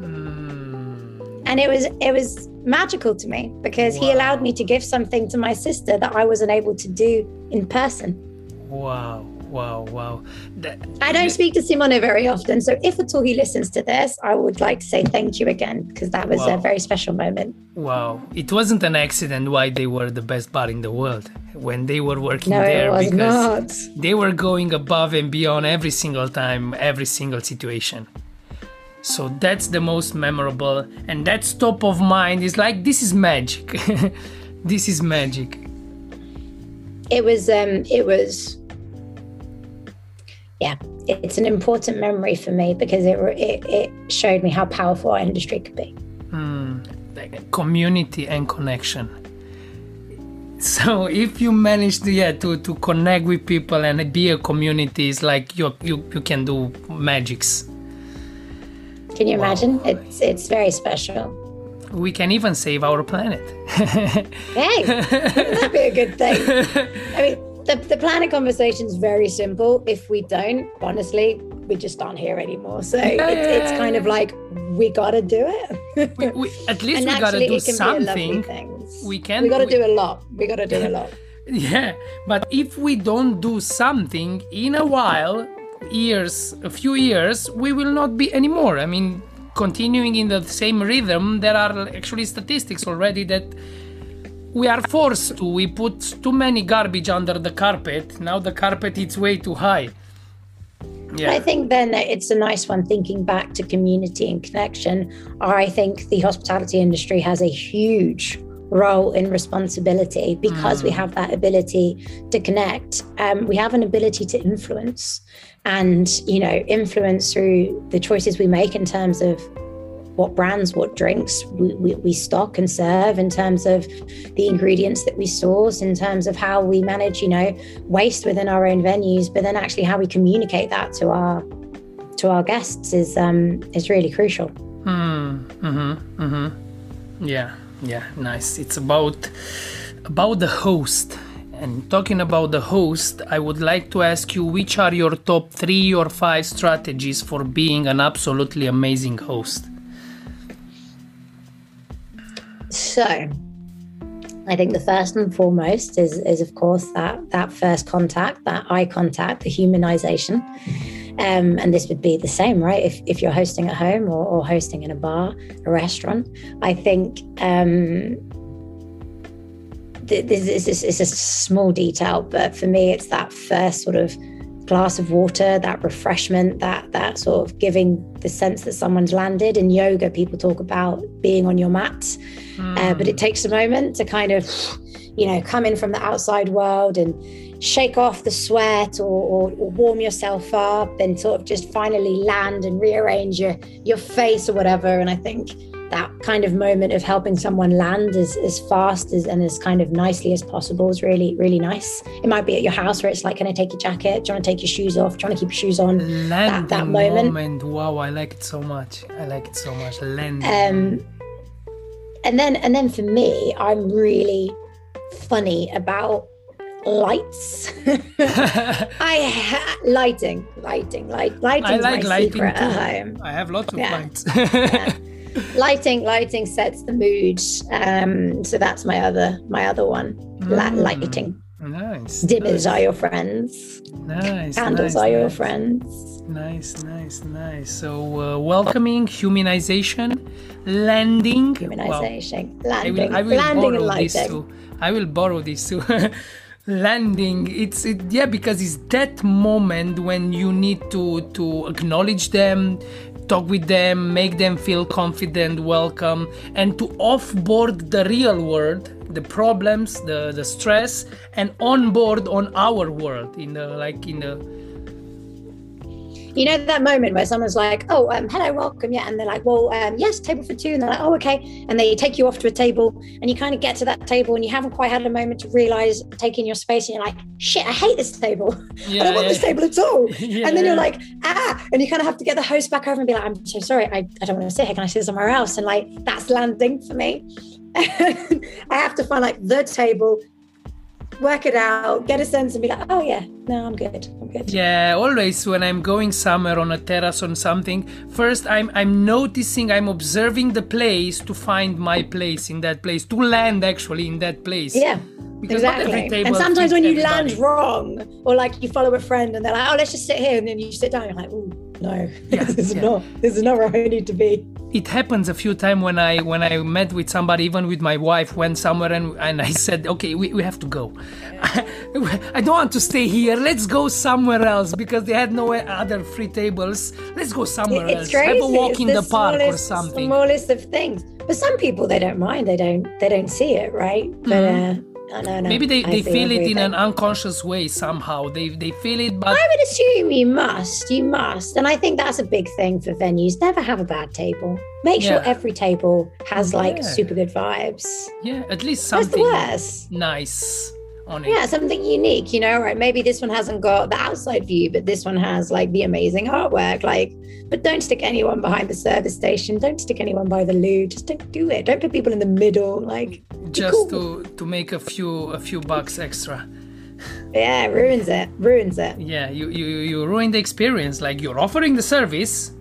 Mm. And it was it was magical to me because wow. he allowed me to give something to my sister that I wasn't able to do in person. Wow wow, wow. That, I don't speak to Simone very often. So if at all he listens to this, I would like to say thank you again because that was wow. a very special moment. Wow. It wasn't an accident why they were the best bar in the world when they were working no, there it was because not. they were going above and beyond every single time, every single situation. So that's the most memorable and that's top of mind. Is like this is magic. this is magic. It was um it was yeah, it's an important memory for me because it, it, it showed me how powerful our industry could be. Mm, community and connection. So if you manage to yeah to, to connect with people and be a community, it's like you you, you can do magics. Can you wow. imagine? It's it's very special. We can even save our planet. hey, that'd be a good thing. I mean, the, the planet conversation is very simple. If we don't, honestly, we just aren't here anymore. So it, it's kind of like we gotta do it. we, we, at least we gotta do something. We can. We gotta do a lot. We gotta do a lot. yeah, but if we don't do something in a while, years, a few years, we will not be anymore. I mean, continuing in the same rhythm, there are actually statistics already that we are forced to. We put too many garbage under the carpet. Now the carpet is way too high. Yeah. I think then it's a nice one thinking back to community and connection. I think the hospitality industry has a huge role in responsibility because mm. we have that ability to connect. Um, we have an ability to influence and, you know, influence through the choices we make in terms of what brands, what drinks we, we, we, stock and serve, in terms of the ingredients that we source, in terms of how we manage, you know, waste within our own venues, but then actually how we communicate that to our to our guests is um, is really crucial. Hmm. Mm-hmm. Mm-hmm. Yeah. Yeah. Nice. It's about about the host. And talking about the host, I would like to ask you which are your top three or five strategies for being an absolutely amazing host? So, I think the first and foremost is, is of course, that that first contact, that eye contact, the humanization. Um, and this would be the same, right? If, if you're hosting at home or, or hosting in a bar, a restaurant, I think um, this is, is a small detail, but for me, it's that first sort of glass of water, that refreshment, that that sort of giving the sense that someone's landed. In yoga, people talk about being on your mat, mm. uh, but it takes a moment to kind of, you know, come in from the outside world and shake off the sweat or, or, or, warm yourself up and sort of just finally land and rearrange your, your face or whatever. And I think that kind of moment of helping someone land as, as fast as and as kind of nicely as possible is really, really nice. It might be at your house where it's like, can I take your jacket? Do you want to take your shoes off? Do you want to keep your shoes on? Landing that, that moment. moment. Wow, I like it so much. I like it so much. Landing. Um, and then and then for me, I'm really funny about lights. I ha- lighting, lighting, light, lighting. I like my lighting secret too. At home. I have lots of yeah. lights. yeah. Lighting, lighting sets the mood. Um, so that's my other, my other one. Mm. lighting. Nice. Dimmers nice. are your friends. Nice. Candles nice, are nice. your friends. Nice, nice, nice. So uh, welcoming, humanization, landing. Humanization, well, landing. I will, I will landing borrow this too. I will borrow this too. landing it's it, yeah because it's that moment when you need to to acknowledge them talk with them make them feel confident welcome and to offboard the real world the problems the the stress and onboard on our world in the like in the you know that moment where someone's like, "Oh, um, hello, welcome," yeah, and they're like, "Well, um, yes, table for two. and they're like, "Oh, okay," and they take you off to a table, and you kind of get to that table, and you haven't quite had a moment to realize taking your space, and you're like, "Shit, I hate this table. Yeah, I don't want yeah. this table at all." yeah, and then you're like, "Ah," and you kind of have to get the host back over and be like, "I'm so sorry, I, I don't want to sit here. Can I sit somewhere else?" And like that's landing for me. I have to find like the table work it out, get a sense, and be like, oh yeah, no, I'm good, I'm good. Yeah, always when I'm going somewhere on a terrace on something, first I'm I'm noticing, I'm observing the place to find my place in that place, to land actually in that place. Yeah. Because exactly. And sometimes when you everybody. land wrong, or like you follow a friend and they're like, oh, let's just sit here, and then you sit down, you're like, oh no, yeah, this is yeah. not this is not where I need to be it happens a few times when I when I met with somebody, even with my wife, went somewhere and, and I said, okay, we, we have to go. I, don't want to stay here. Let's go somewhere else because they had no other free tables. Let's go somewhere it's else. Crazy. Have a walk it's in the, the park or something. Smallest of things. But some people they don't mind. They don't they don't see it, right? But mm-hmm. uh, no, no, no. Maybe they, they feel it in an unconscious way somehow. They they feel it, but I would assume you must. You must, and I think that's a big thing for venues. Never have a bad table. Make sure every table has like yeah. super good vibes. Yeah, at least something nice on it. Yeah, something unique, you know, right? Maybe this one hasn't got the outside view, but this one has like the amazing artwork. Like, but don't stick anyone behind the service station. Don't stick anyone by the loo. Just don't do it. Don't put people in the middle. Like, just cool. to to make a few a few bucks extra. Yeah, ruins it. Ruins it. Yeah, you you you ruin the experience. Like you're offering the service,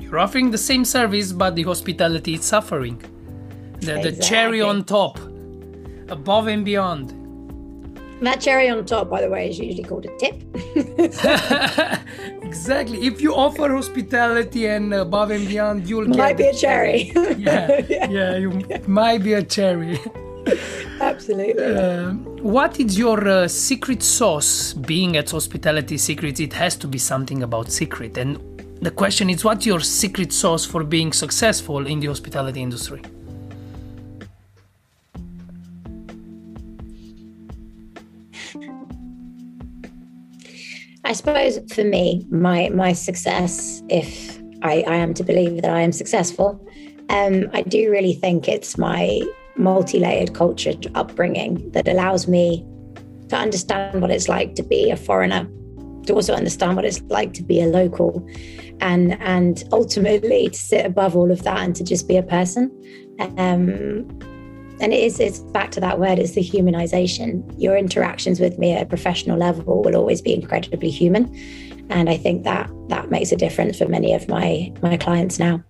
you're offering the same service, but the hospitality is suffering. The, exactly. the cherry on top, above and beyond that cherry on top, by the way, is usually called a tip. exactly. If you offer hospitality and above and beyond, you'll might be a cherry. yeah, yeah, you might be a cherry. Absolutely. Uh, what is your uh, secret sauce? Being at Hospitality Secrets, it has to be something about secret. And the question is, what's your secret sauce for being successful in the hospitality industry? I suppose for me, my my success, if I, I am to believe that I am successful, um, I do really think it's my multi-layered culture upbringing that allows me to understand what it's like to be a foreigner, to also understand what it's like to be a local, and and ultimately to sit above all of that and to just be a person. Um, and it is it's back to that word it's the humanization. Your interactions with me at a professional level will always be incredibly human. And i think that that makes a difference for many of my my clients now.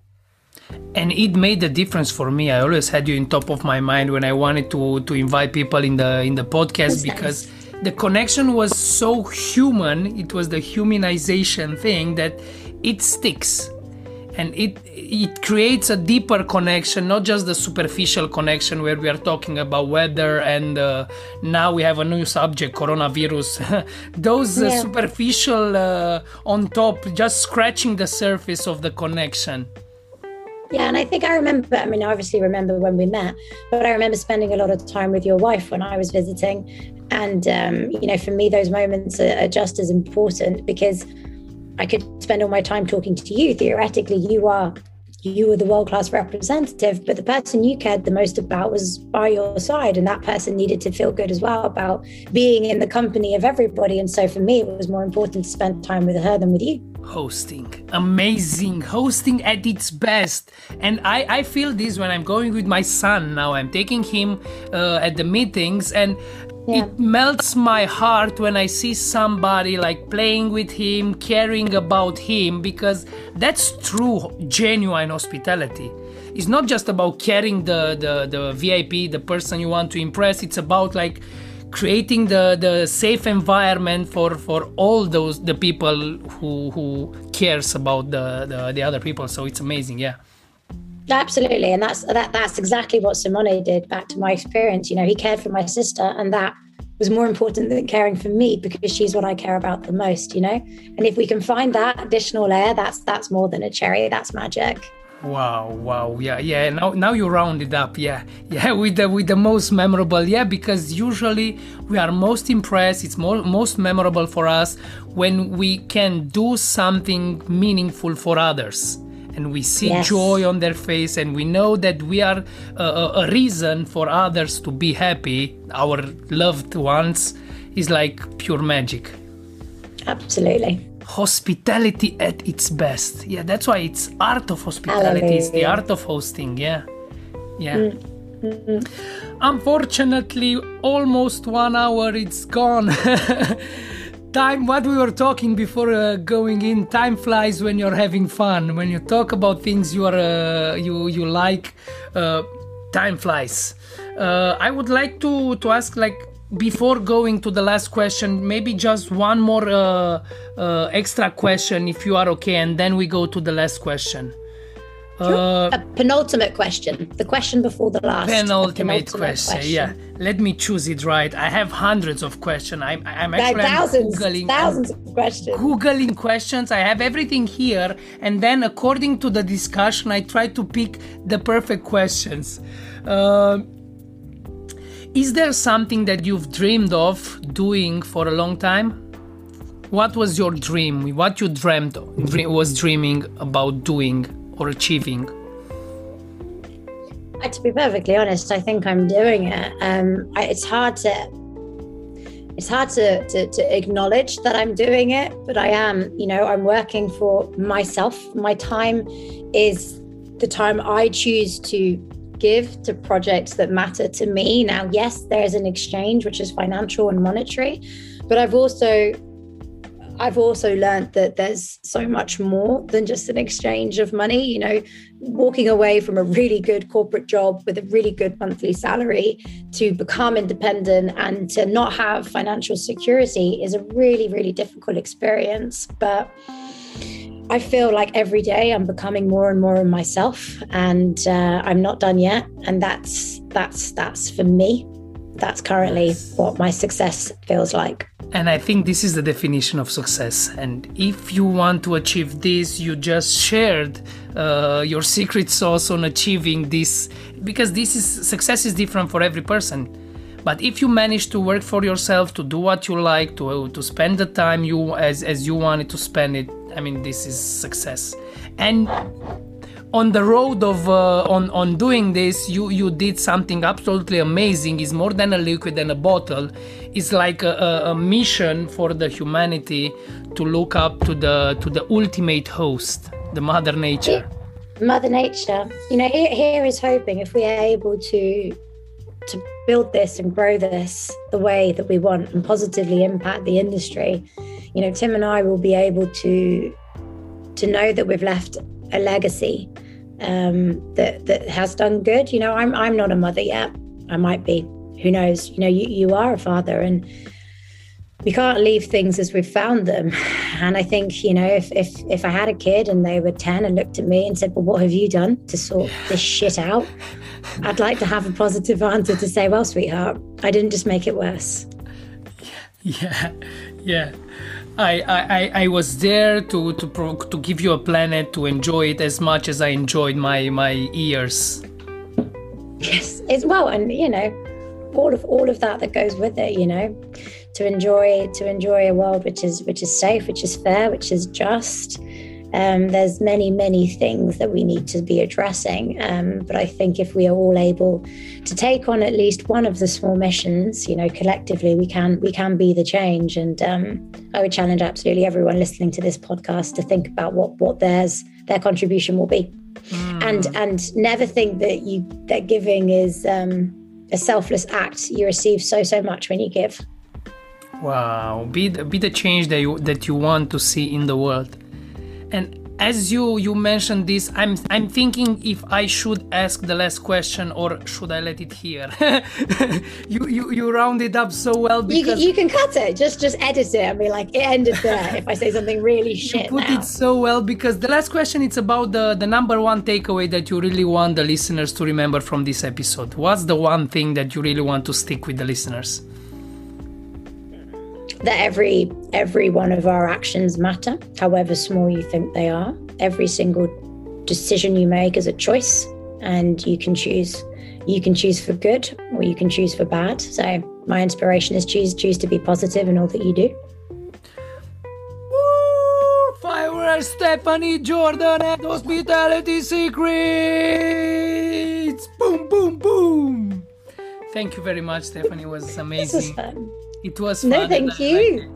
And it made a difference for me. I always had you in top of my mind when i wanted to to invite people in the in the podcast That's because nice. the connection was so human. It was the humanization thing that it sticks and it it creates a deeper connection not just the superficial connection where we are talking about weather and uh, now we have a new subject coronavirus. Those uh, superficial uh, on top just scratching the surface of the connection. Yeah, and I think I remember, I mean, I obviously remember when we met, but I remember spending a lot of time with your wife when I was visiting. And, um, you know, for me, those moments are, are just as important because I could spend all my time talking to you. Theoretically, you are you were the world class representative, but the person you cared the most about was by your side. And that person needed to feel good as well about being in the company of everybody. And so for me, it was more important to spend time with her than with you. Hosting, amazing, hosting at its best. And I, I feel this when I'm going with my son now. I'm taking him uh, at the meetings, and yeah. it melts my heart when I see somebody like playing with him, caring about him, because that's true, genuine hospitality. It's not just about caring the, the, the VIP, the person you want to impress, it's about like creating the, the safe environment for, for all those the people who who cares about the, the, the other people. So it's amazing, yeah. Absolutely, and that's that. That's exactly what Simone did. Back to my experience, you know, he cared for my sister, and that was more important than caring for me because she's what I care about the most. You know, and if we can find that additional layer, that's that's more than a cherry. That's magic. Wow, wow, yeah, yeah. Now, now you round it up, yeah, yeah. With the with the most memorable, yeah, because usually we are most impressed. It's more most memorable for us when we can do something meaningful for others and we see yes. joy on their face and we know that we are a, a reason for others to be happy our loved ones is like pure magic absolutely hospitality at its best. Yeah that's why it's art of hospitality it's the art of hosting yeah. Yeah. Mm-hmm. unfortunately almost one hour it's gone. Time what we were talking before uh, going in time flies when you're having fun. When you talk about things you are uh, you you like uh, time flies. Uh, i would like to to ask like before going to the last question maybe just one more uh, uh, extra question if you are okay and then we go to the last question uh, a penultimate question, the question before the last. Penultimate, penultimate question, question, yeah. Let me choose it right. I have hundreds of questions. I'm, I'm actually thousands, Googling, thousands of questions. Googling questions. I have everything here, and then according to the discussion, I try to pick the perfect questions. Uh, is there something that you've dreamed of doing for a long time? What was your dream? What you dreamed was dreaming about doing or achieving? To be perfectly honest, I think I'm doing it. Um, I, it's hard to it's hard to, to, to acknowledge that I'm doing it, but I am. You know, I'm working for myself. My time is the time I choose to give to projects that matter to me. Now, yes, there's an exchange which is financial and monetary, but I've also I've also learned that there's so much more than just an exchange of money. You know, walking away from a really good corporate job with a really good monthly salary to become independent and to not have financial security is a really, really difficult experience. But I feel like every day I'm becoming more and more of myself, and uh, I'm not done yet. And that's that's that's for me. That's currently what my success feels like. And I think this is the definition of success. And if you want to achieve this, you just shared uh, your secret sauce on achieving this, because this is success is different for every person. But if you manage to work for yourself, to do what you like, to to spend the time you as as you wanted to spend it, I mean, this is success. And on the road of uh, on on doing this you you did something absolutely amazing. It's more than a liquid and a bottle. It's like a, a, mission for the humanity to look up to the to the ultimate host the mother nature. Mother nature. You know here, here is hoping if we are able to to build this and grow this the way that we want and positively impact the industry you know tim and i will be able to to know that we've left a legacy um, that that has done good. You know, I'm I'm not a mother yet. I might be. Who knows? You know, you you are a father, and we can't leave things as we've found them. And I think you know, if if if I had a kid and they were ten and looked at me and said, "Well, what have you done to sort this shit out?" I'd like to have a positive answer to say, "Well, sweetheart, I didn't just make it worse." Yeah, yeah. I, I, I was there to to pro- to give you a planet to enjoy it as much as I enjoyed my my ears. Yes, as well, and you know, all of all of that that goes with it. You know, to enjoy to enjoy a world which is which is safe, which is fair, which is just. Um, there's many many things that we need to be addressing, um, but I think if we are all able to take on at least one of the small missions, you know, collectively we can we can be the change. And um, I would challenge absolutely everyone listening to this podcast to think about what what theirs their contribution will be, mm. and and never think that you that giving is um, a selfless act. You receive so so much when you give. Wow, be the, be the change that you that you want to see in the world. And as you you mentioned this, I'm I'm thinking if I should ask the last question or should I let it here? you you you round it up so well because you, you can cut it. Just just edit it and be like it ended there. if I say something really shit, you put now. it so well because the last question it's about the the number one takeaway that you really want the listeners to remember from this episode. What's the one thing that you really want to stick with the listeners? That every every one of our actions matter however small you think they are every single decision you make is a choice and you can choose you can choose for good or you can choose for bad so my inspiration is choose choose to be positive in all that you do Woo! Stephanie Jordan at Hospitality Secrets! Boom, boom, boom! Thank you very much, Stephanie. It was amazing. This was fun. It was no, thank you.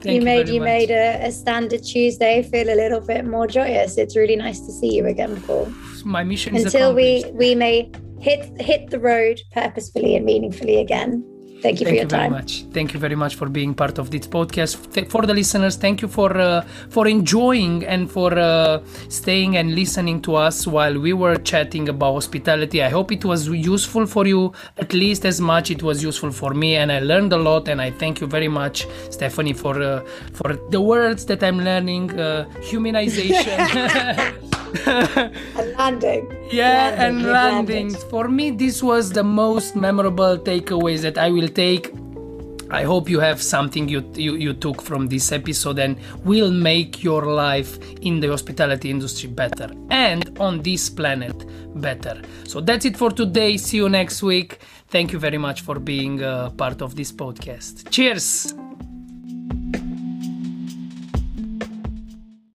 Thank you made you much. made a, a, standard Tuesday feel a little bit more joyous. It's really nice to see you again, Paul. My mission is until we we may hit hit the road purposefully and meaningfully again. Thank you thank for your you time. Very much. Thank you very much for being part of this podcast. For the listeners, thank you for uh, for enjoying and for uh, staying and listening to us while we were chatting about hospitality. I hope it was useful for you at least as much it was useful for me, and I learned a lot. And I thank you very much, Stephanie, for uh, for the words that I'm learning. Uh, humanization. and landing. Yeah, landing. and landing. For me, this was the most memorable takeaways that I will take. I hope you have something you, you, you took from this episode and will make your life in the hospitality industry better and on this planet better. So that's it for today. See you next week. Thank you very much for being a part of this podcast. Cheers.